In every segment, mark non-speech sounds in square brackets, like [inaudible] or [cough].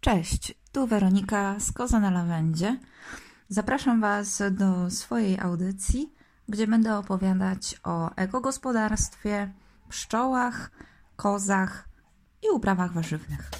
Cześć, tu Weronika z Koza na Lawendzie. Zapraszam Was do swojej audycji, gdzie będę opowiadać o ekogospodarstwie, pszczołach, kozach i uprawach warzywnych.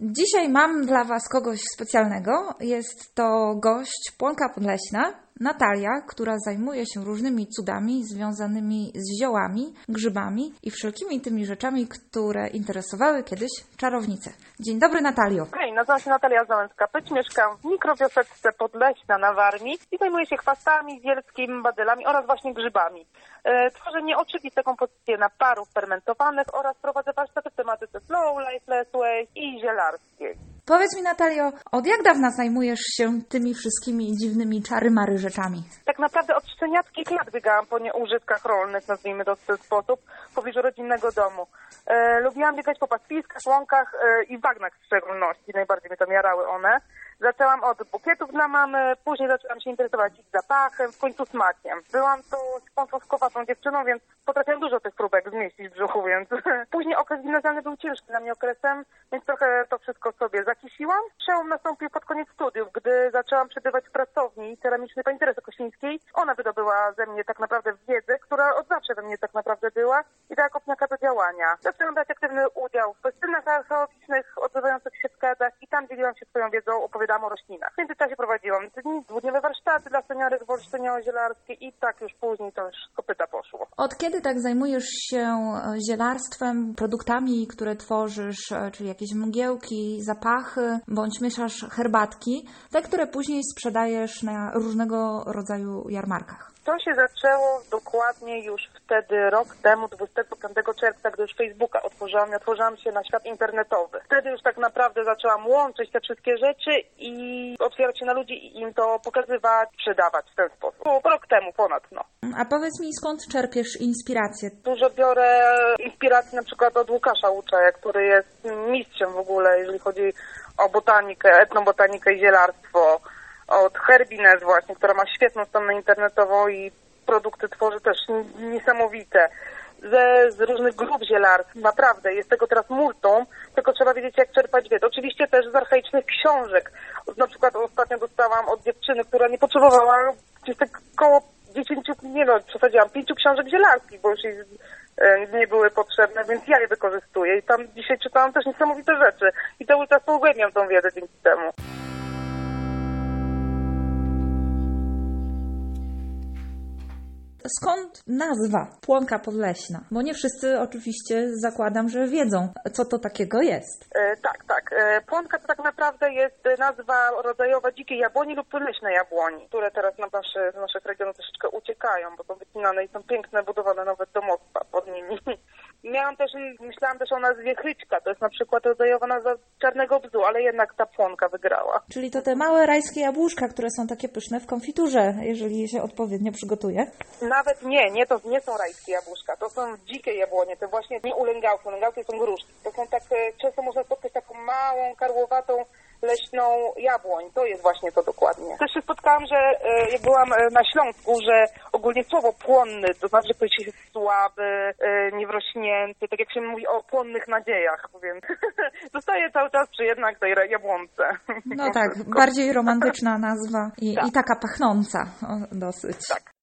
Dzisiaj mam dla Was kogoś specjalnego. Jest to gość Płonka Podleśna, Natalia, która zajmuje się różnymi cudami związanymi z ziołami, grzybami i wszelkimi tymi rzeczami, które interesowały kiedyś czarownice. Dzień dobry Natalio. Hej, nazywam się Natalia Załęcka-Pyć, mieszkam w mikrowioseczce Podleśna na Warmii i zajmuję się chwastami, zielskim, badylami oraz właśnie grzybami. E, tworzę nieoczywiste kompozycje naparów fermentowanych oraz prowadzę warsztaty w tematyce slow life, less waste i zielarskiej. Powiedz mi Natalio, od jak dawna zajmujesz się tymi wszystkimi dziwnymi czary-mary rzeczami? Tak naprawdę od szczeniackich lat biegałam po nieużytkach rolnych, nazwijmy to w ten sposób, w pobliżu rodzinnego domu. E, lubiłam biegać po pastwiskach, łąkach e, i bagnach w szczególności, najbardziej mnie to miarały one. Zaczęłam od bukietów dla mamy, później zaczęłam się interesować ich zapachem, w końcu smakiem. Byłam tu sponsorskowatą dziewczyną, więc potrafiłam dużo tych próbek zmieścić w brzuchu, więc [laughs] później okres gimnazjalny był ciężki dla mnie okresem, więc trochę to wszystko sobie zakisiłam. Przełom nastąpił pod koniec studiów, gdy zaczęłam przebywać w pracowni ceramicznej pani Teresy Kościńskiej. Ona wydobyła ze mnie tak naprawdę wiedzę, która od zawsze we mnie tak naprawdę była i dała kopniaka do działania. Zaczęłam brać aktywny udział w festynach archeologicznych odzywających się w składach i tam dzieliłam się swoją wiedzą, opowiadałam o roślinach. W międzyczasie prowadziłam dni, dwudniowe warsztaty dla seniorek w Olsztynio-Zielarskie i tak już później to już kopyta poszło. Od kiedy tak zajmujesz się e, zielarstwem, produktami, które tworzysz, e, czyli jakieś mgiełki, zapachy, bądź mieszasz herbatki, te, które później sprzedajesz na różnego rodzaju jarmarkach? To się zaczęło dokładnie już wtedy, rok temu, 25 czerwca, gdy już Facebooka otworzyłam, otworzyłam się na świat internetowy. Wtedy już tak naprawdę zaczęłam łączyć te wszystkie rzeczy i otwierać się na ludzi i im to pokazywać, sprzedawać w ten sposób. Rok temu ponad, no. A powiedz mi, skąd czerpiesz inspirację? Dużo biorę inspiracji na przykład od Łukasza Łuczaja, który jest mistrzem w ogóle, jeżeli chodzi o botanikę, etnobotanikę i zielarstwo od Herbines właśnie, która ma świetną stronę internetową i produkty tworzy też niesamowite. Ze, z różnych grup zielarskich, naprawdę, jest tego teraz multum, tylko trzeba wiedzieć jak czerpać wiedzę. Oczywiście też z archaicznych książek. Na przykład ostatnio dostałam od dziewczyny, która nie potrzebowała gdzieś tak koło 10, nie no, przesadziłam, pięciu książek zielarskich, bo już jej nie były potrzebne, więc ja je wykorzystuję. I tam dzisiaj czytałam też niesamowite rzeczy. I cały czas pogłębiam tą wiedzę dzięki temu. Skąd nazwa Płonka Podleśna? Bo nie wszyscy oczywiście zakładam, że wiedzą, co to takiego jest. E, tak, tak. E, płonka to tak naprawdę jest nazwa rodzajowa dzikiej jabłoni lub leśnej jabłoni, które teraz na nasze, z naszych regionów troszeczkę uciekają, bo są wycinane i są piękne, budowane nowe domostwa pod nimi. [laughs] Miałam też, myślałam też o nazwie Chryczka, to jest na przykład rodzajowa nazwa czarnego bzu, ale jednak ta płonka wygrała. Czyli to te małe rajskie jabłuszka, które są takie pyszne w konfiturze, jeżeli je się odpowiednio przygotuje? Nawet nie, nie, to nie są rajskie jabłuszka, to są dzikie jabłonie, to właśnie nie ulęgałki, ulęgałki są gruszki. To są tak, często można spotkać taką małą, karłowatą, leśną jabłoń. To jest właśnie to dokładnie. Też się spotkałam, że e, jak byłam e, na Śląsku, że ogólnie słowo płonny, to znaczy, że ktoś jest słaby, e, niewrośnięty, tak jak się mówi o płonnych nadziejach, więc [laughs] zostaje cały czas przy jednak tej jabłonce. No tak, bardziej romantyczna nazwa i, tak. i taka pachnąca dosyć. Tak.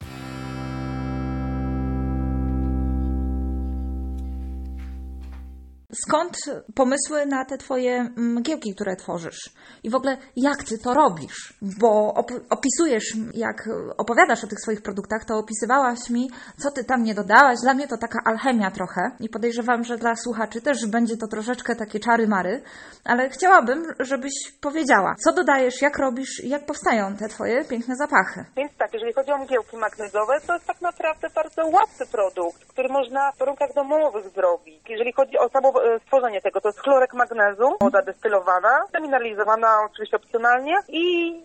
Skąd pomysły na te twoje mgiełki, które tworzysz? I w ogóle jak ty to robisz? Bo op opisujesz, jak opowiadasz o tych swoich produktach, to opisywałaś mi, co ty tam nie dodałaś. Dla mnie to taka alchemia trochę i podejrzewam, że dla słuchaczy też będzie to troszeczkę takie czary-mary, ale chciałabym, żebyś powiedziała, co dodajesz, jak robisz i jak powstają te twoje piękne zapachy. Więc tak, jeżeli chodzi o mgiełki magnezowe, to jest tak naprawdę bardzo łatwy produkt, który można w warunkach domowych zrobić. jeżeli chodzi o samo e, stworzenie tego, to jest chlorek magnezu, woda destylowana, demineralizowana oczywiście opcjonalnie i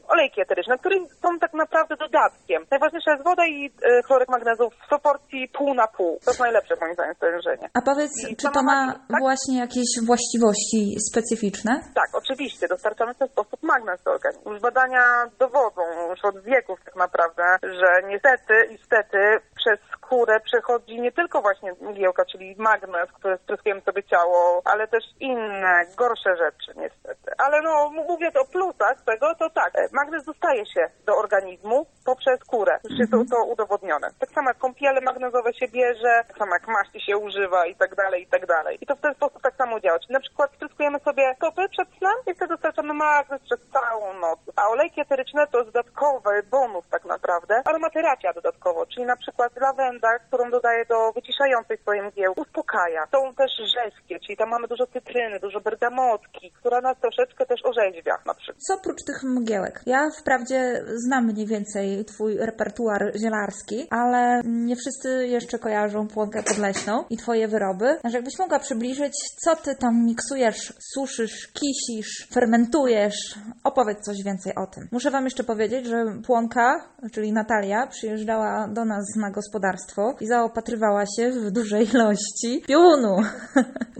olejki eteryczne, które są tak naprawdę dodatkiem. Najważniejsza jest woda i e, chlorek magnezu w proporcji pół na pół. To jest najlepsze moim zdaniem stężenie. A powiedz, I czy to ma tak? właśnie jakieś właściwości specyficzne? Tak, oczywiście, dostarczamy w ten sposób magnez do organizmu. Już badania dowodzą już od wieków tak naprawdę, że niestety, istety przez skórę przechodzi nie tylko właśnie mgiełka, czyli magnez, który spryskujemy sobie ciało, ale też inne, gorsze rzeczy niestety. Ale no, mówię o plusach tego, to tak, e, magnez dostaje się do organizmu poprzez skórę. Już jest to, to udowodnione. Tak samo jak kąpiele magnezowe się bierze, tak samo jak maści się używa i tak dalej, i tak dalej. I to w ten sposób tak samo działa. Czyli na przykład spryskujemy sobie stopy przed snem i wtedy dostarczamy magnez przez całą noc. A olejki eteryczne to jest dodatkowy bonus tak naprawdę. Aromaterapia dodatkowo, czyli na przykład lawenda, którą dodaję do wyciszającej swoje mgieł, uspokaja. Są też rzeźkie, czyli tam mamy dużo cytryny, dużo bergamotki, która nas troszeczkę też orzeźwia na przykład. Co oprócz tych mgiełek? Ja wprawdzie znam mniej więcej Twój repertuar zielarski, ale nie wszyscy jeszcze kojarzą płonkę podleśną i Twoje wyroby. Także jakbyś mogła przybliżyć, co Ty tam miksujesz, suszysz, kisisz, fermentujesz. Opowiedz coś więcej o tym. Muszę Wam jeszcze powiedzieć, że płonka, czyli Natalia, przyjeżdżała do nas na gospodarstwo i zaopatrywała się w dużej ilości pionu.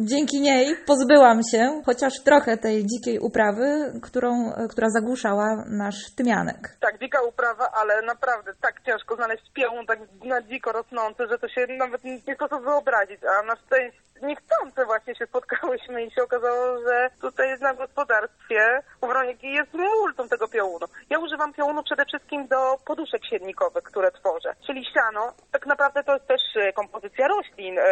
Dzięki niej pozbyłam się chociaż trochę tej dzikiej uprawy, którą, która zagłuszała nasz tymianek. Tak, dzika uprawa, ale naprawdę tak ciężko znaleźć piełun tak na dziko rosnący, że to się nawet nie nie sposób wyobrazić, a na szczęście niechcący właśnie się spotkałyśmy i się okazało, że tutaj na gospodarstwie u Weroniki jest multum tego piołunu. Ja używam piołunu przede wszystkim do poduszek siednikowych, które tworzę, czyli siano. Tak naprawdę to jest też e, kompozycja roślin e,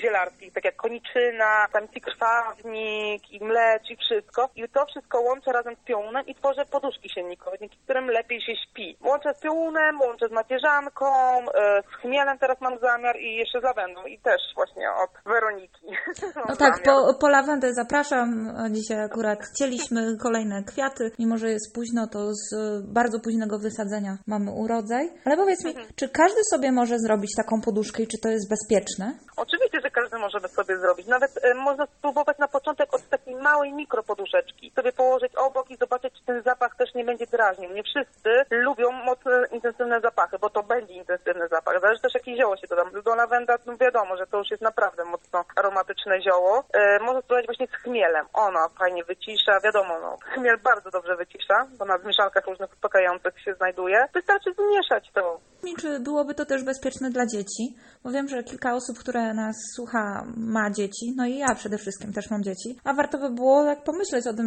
zielarskich, tak jak koniczyna, tam krwawnik i mlecz i wszystko. I to wszystko łączę razem z piołunem i tworzę poduszki siennikowe, dzięki którym lepiej się śpi. Łączę z piołunem, łączę z macierzanką, e, z chmielem teraz mam zamiar i jeszcze z lawendą i też właśnie od Weroniki. [laughs] Mam No tak, po, po lawendę zapraszam. Dzisiaj akurat cieliśmy kolejne kwiaty. Mimo, że jest późno, to z bardzo późnego wysadzenia mamy urodzaj. Ale powiedz mi, czy każdy sobie może zrobić taką poduszkę i czy to jest bezpieczne? Oczywiście, że każdy może sobie zrobić. Nawet e, można spróbować na początek od takiej małej mikropoduszeczki. Sobie położyć obok i zobaczyć, czy ten zapach też nie będzie drażnił. Nie wszyscy lubią mocne, intensywne zapachy, bo to będzie intensywny zapach. Zależy też, jakie zioło się dodam. Do lawenda no wiadomo, że to już jest naprawdę mocno aromatyczne zioło. E, można spróbować właśnie z chmielem. Ona fajnie wycisza. Wiadomo, no, chmiel bardzo dobrze wycisza, bo na mieszankach różnych uspokajających się znajduje. Wystarczy zmieszać to. Czy byłoby to też bezpieczne dla dzieci? Bo wiem, że kilka osób, które nas słucha, ma dzieci. No i ja przede wszystkim też mam dzieci. A warto by było tak pomyśleć o tym,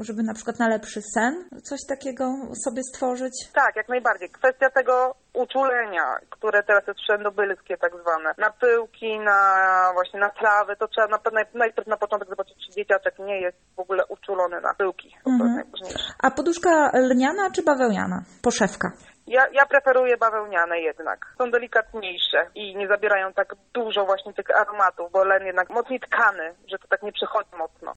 żeby na przykład na lepszy sen coś takiego sobie stworzyć. Tak, jak najbardziej. Kwestia tego uczulenia, które teraz jest wszędobylskie tak zwane, na pyłki, na właśnie na trawy, to trzeba na, naj, najpierw na początek zobaczyć, czy dzieciaczek nie jest w ogóle uczulony na pyłki. Najważniejsze. A poduszka lniana czy bawełniana? Poszewka. Ja, ja preferuję bawełniane jednak. Są delikatniejsze i nie zabierają tak dużo właśnie tych aromatów, bo len jednak mocniej tkany, że to tak nie przychodzi mocno.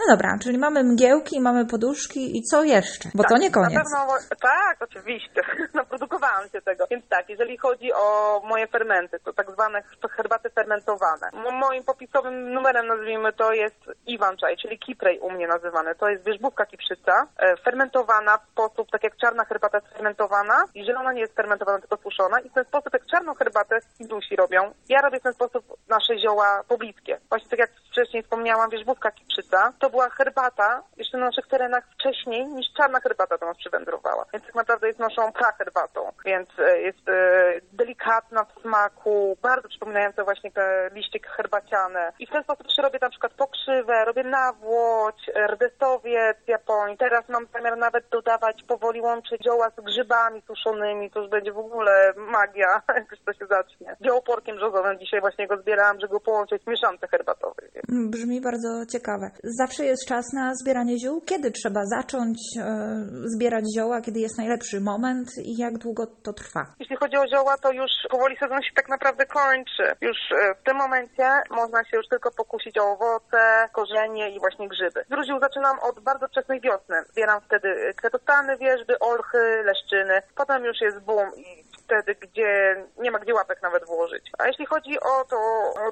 No dobra, czyli mamy mgiełki, mamy poduszki i co jeszcze? Bo to nie koniec. Pewno, tak, oczywiście. [laughs] Naprodukowałam się tego. Więc tak, jeżeli chodzi o moje fermenty, to tak zwane herbaty fermentowane. Mo- Moim popisowym numerem, nazwijmy to, jest Iwan Czaj, czyli Kiprej u mnie nazywany. To jest wierzbówka kiprzyca, e, fermentowana w sposób, tak jak czarna herbata jest fermentowana i zielona nie jest fermentowana, tylko suszona. I w ten sposób, jak czarną herbatę Hindusi robią, ja robię w ten sposób nasze zioła pobliskie. Właśnie tak jak wcześniej wspomniałam, wierzbówka kiprzyca, to była herbata jeszcze na naszych terenach wcześniej niż czarna herbata do nas przywędrowała. Więc tak naprawdę jest naszą praherbatą. Więc e, jest e, delikatna w smaku, bardzo przypominająca właśnie te liście herbaciane. I w ten sposób też robię na przykład pokrzywę, robię nawłoć, rdesowiec z Japonii. Teraz mam zamiar nawet dodawać, powoli łączyć zioła z grzybami suszonymi. To już będzie w ogóle magia, [laughs] jak już to się zacznie. Białoporkiem brzozowym dzisiaj właśnie go zbierałam, żeby go połączyć w mieszance herbatowej. Brzmi bardzo ciekawe. Zawsze jest czas na zbieranie ziół. Kiedy trzeba zacząć e, zbierać zioła? Kiedy jest najlepszy moment i jak długo to trwa? Jeśli chodzi o zioła, to już powoli sezon się tak naprawdę kończy. Już e, w tym momencie można się już tylko pokusić o owoce, korzenie i właśnie grzyby. Z zaczynam od bardzo wczesnej wiosny. Zbieram wtedy kwiatostany, wierzby, olchy, leszczyny. Potem już jest boom i wtedy, gdzie nie ma gdzie łapek nawet włożyć. A jeśli chodzi o to,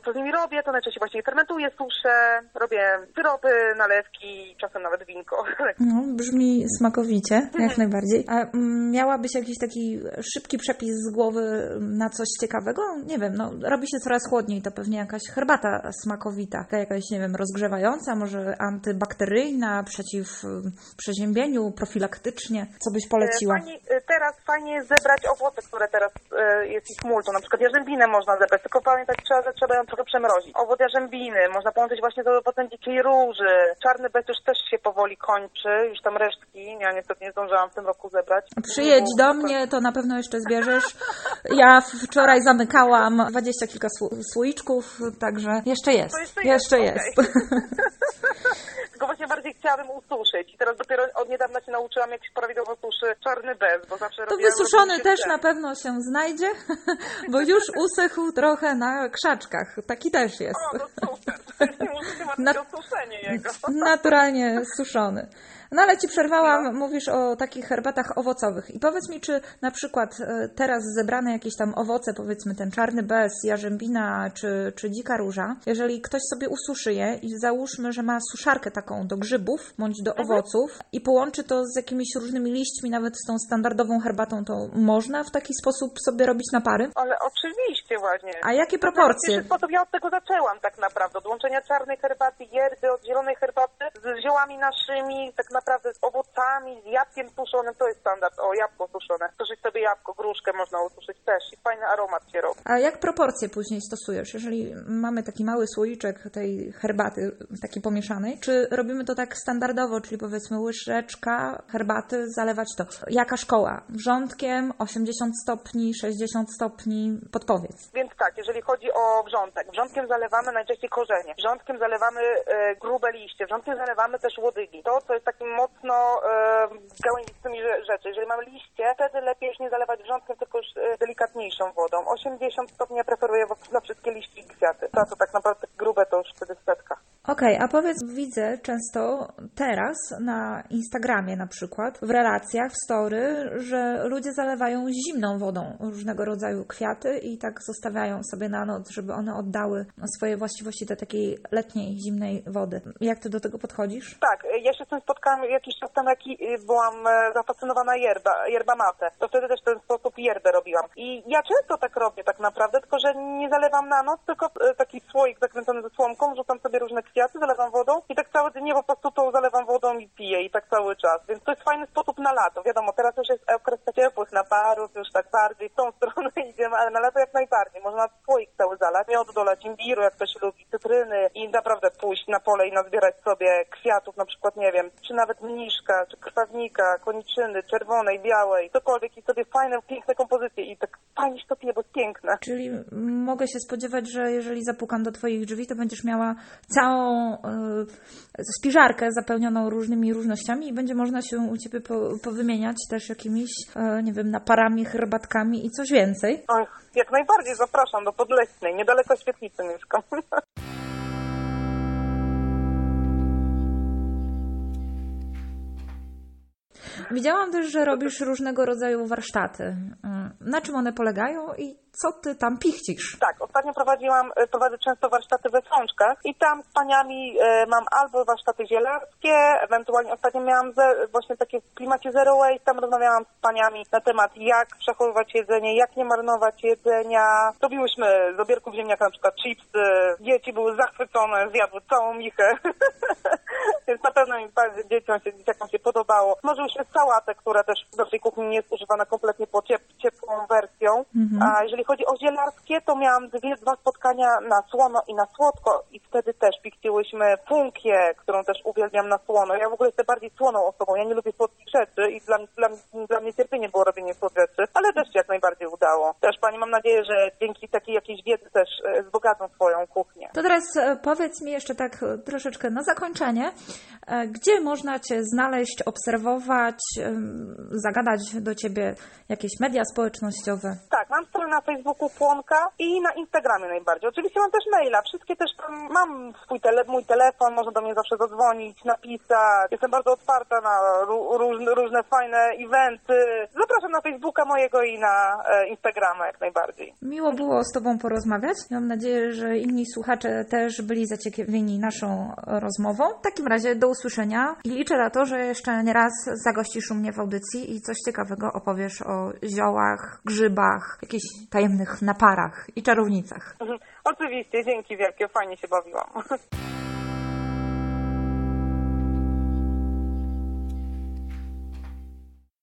co z nimi robię, to najczęściej właśnie fermentuję, suszę, robię syropy, nalewki, czasem nawet winko. [laughs] No, brzmi smakowicie, jak najbardziej. A mm, miałabyś jakiś taki szybki przepis z głowy na coś ciekawego? Nie wiem, no robi się coraz chłodniej, to pewnie jakaś herbata smakowita, taka jakaś, nie wiem, rozgrzewająca, może antybakteryjna, przeciw y, przeziębieniu, profilaktycznie. Co byś poleciła? Fajnie, e, teraz fajnie zebrać owoce, które teraz e, jest ich multum. Na przykład jarzębinę można zebrać, tylko pamiętać trzeba, że trzeba ją trochę przemrozić. Owoc jarzębiny można połączyć właśnie z owocem dzikiej róży. Czarny bez już też się powoli kończy, już tam resztki. Ja niestety nie zdążyłam w tym roku zebrać. Przyjedź do mnie, to na pewno jeszcze zbierzesz. Ja wczoraj zamykałam dwadzieścia kilka słoiczków, także jeszcze jest. Jeszcze Jeszcze jest, jest. [laughs] Chciałabym ususzyć. I teraz dopiero od niedawna się nauczyłam, jak się prawidłowo suszy czarny bez, bo zawsze To wysuszony też na pewno się znajdzie, [laughs] bo już usechł trochę na krzaczkach. Taki też jest. O, no super. Nie [laughs] [laughs] muszę się martwić Na- o suszenie jego. Naturalnie suszony. No ale ci przerwałam, mówisz o takich herbatach owocowych. I powiedz mi, czy na przykład e, teraz zebrane jakieś tam owoce, powiedzmy ten czarny bez, jarzębina czy, czy dzika róża, jeżeli ktoś sobie ususzy je i załóżmy, że ma suszarkę taką do grzybów bądź do owoców i połączy to z jakimiś różnymi liśćmi, nawet z tą standardową herbatą, to można w taki sposób sobie robić napary? Ale oczywiście właśnie. A jakie To jest proporcje? pierwszy sposób, ja od tego zaczęłam tak naprawdę. Od łączenia czarnej herbaty, yerby, od zielonej herbaty z ziołami naszymi, tak naprawdę z owocami, z jabłkiem suszonym, to jest standard. O, jabłko suszone. Suszyć sobie jabłko, gruszkę można ususzyć też i fajny aromat się robi. A jak proporcje później stosujesz? Jeżeli mamy taki mały słoiczek tej herbaty, takiej pomieszanej, czy robimy to tak standardowo, czyli powiedzmy łyżeczka herbaty, zalewać to? Jaka szkoła? Wrzątkiem, 80 stopni, 60 stopni? Podpowiedz. Więc tak, jeżeli chodzi o wrzątek, wrzątkiem zalewamy najczęściej korzenie, wrzątkiem zalewamy e, grube liście, wrzątkiem zalewamy też łodygi. To, co jest takim mocno rzeczy. Jeżeli mamy liście, wtedy lepiej już nie zalewać wrzątkiem, tylko już e, delikatniejszą wodą. 80 stopni ja preferuję na wszystkie liście i kwiaty. To, co tak naprawdę grube, to już wtedy setka. Okej, a powiedz, widzę często teraz na Instagramie na przykład, w relacjach, w story, że ludzie zalewają zimną wodą różnego rodzaju kwiaty i tak zostawiają sobie na noc, żeby one oddały swoje właściwości do takiej letniej, zimnej wody. Jak ty do tego podchodzisz? Tak, e, ja się z tym spotkałam jakiś czas temu, jak i- y, e, zafascynowana yerba, yerba mate. To wtedy też w ten sposób yerbę robiłam. I ja często tak robię tak naprawdę, tylko że nie zalewam na noc, tylko e, taki słoik zakręcony ze słomką, rzucam sobie różne kwiaty, zalewam wodą i tak całe dnie po prostu to zalewam wodą i piję i tak cały czas. Więc to jest fajny sposób na lato. Wiadomo, teraz już jest okres ciepłych naparów, już tak bardziej w tą [laughs] stronę idziemy, ale na lato jak najbardziej. Można słoik cały zalać, miodu dolać, imbiru, jak ktoś lubi, cytryny i naprawdę pójść na pole i nazbierać sobie kwiatów, na przykład, nie wiem, czy nawet mniszka, czy krwawnika, koniczyny, czerwonej, białej, cokolwiek i sobie fajne, piękne kompozycje i tak fajnie się to pije, bo jest piękne. Czyli mogę się spodziewać, że jeżeli zapukam do Twoich drzwi, to będziesz miała całą y, spiżarkę zapełnioną różnymi różnościami i będzie można się u Ciebie po, powymieniać też jakimiś, y, nie wiem, naparami, herbatkami i coś więcej. Oj, jak najbardziej zapraszam do Podleśnej, niedaleko Świetlicy mieszkam. [laughs] Widziałam też, że robisz różnego rodzaju warsztaty. Y, Na czym one polegają i co Ty tam pichcisz? Tak, ostatnio prowadziłam, e, prowadzę często warsztaty we Frączkach i tam z paniami e, mam albo warsztaty zielarskie, ewentualnie ostatnio miałam ze, właśnie takie w klimacie zero waste, tam rozmawiałam z paniami na temat jak przechowywać jedzenie, jak nie marnować jedzenia. Robiłyśmy z obierków ziemniaka na przykład chipsy, dzieci były zachwycone, zjadły całą michę. [laughs] Więc na pewno im dzieciom się, dzieciakom się podobało. Złożyłyśmy sałatę, która też w naszej kuchni nie jest używana kompletnie po ciep, ciepłą wersją. A jeżeli chodzi o zielarskie, to miałam dwie, dwa spotkania na słono i na słodko i wtedy też pikciłyśmy funkię, którą też uwielbiam na słono. Ja w ogóle jestem bardziej słoną osobą, ja nie lubię słodkich rzeczy i dla, dla, dla mnie cierpienie było robienie słodkich rzeczy, ale też się jak najbardziej udało. Też Pani mam nadzieję, że dzięki takiej jakiejś wiedzy też e, wzbogacą swoją kuchnię. To teraz e, powiedz mi jeszcze tak e, troszeczkę na zakończenie, gdzie można Cię znaleźć, obserwować, zagadać do Ciebie jakieś media społecznościowe? Tak, mam stronę na Facebooku Słonka i na Instagramie najbardziej. Oczywiście mam też maila, wszystkie też tam, mam swój tele, mój telefon, można do mnie zawsze zadzwonić, napisać. Jestem bardzo otwarta na ró- różne, różne fajne eventy. Zapraszam na Facebooka mojego i na e, Instagrama jak najbardziej. Miło było z Tobą porozmawiać. Mam nadzieję, że inni słuchacze też byli zaciekawieni naszą rozmową. W takim razie do usłyszenia i liczę na to, że jeszcze nie raz zagościsz u mnie w audycji i coś ciekawego opowiesz o ziołach, grzybach, jakichś tajemnych naparach i czarownicach. Oczywiście, dzięki wielkie, fajnie się bawiłam. [laughs]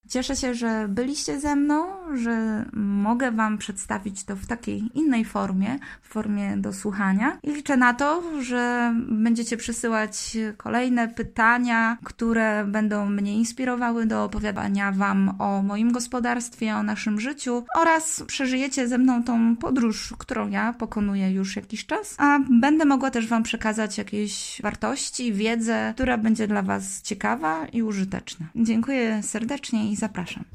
Cieszę się, że byliście ze mną, że mogę Wam przedstawić to w takiej innej formie, w formie do słuchania. I liczę na to, że będziecie przysyłać kolejne pytania, które będą mnie inspirowały do opowiadania Wam o moim gospodarstwie, o naszym życiu oraz przeżyjecie ze mną tą podróż, którą ja pokonuję już jakiś czas, a będę mogła też Wam przekazać jakieś wartości, wiedzę, która będzie dla Was ciekawa i użyteczna. Dziękuję serdecznie zapraszam.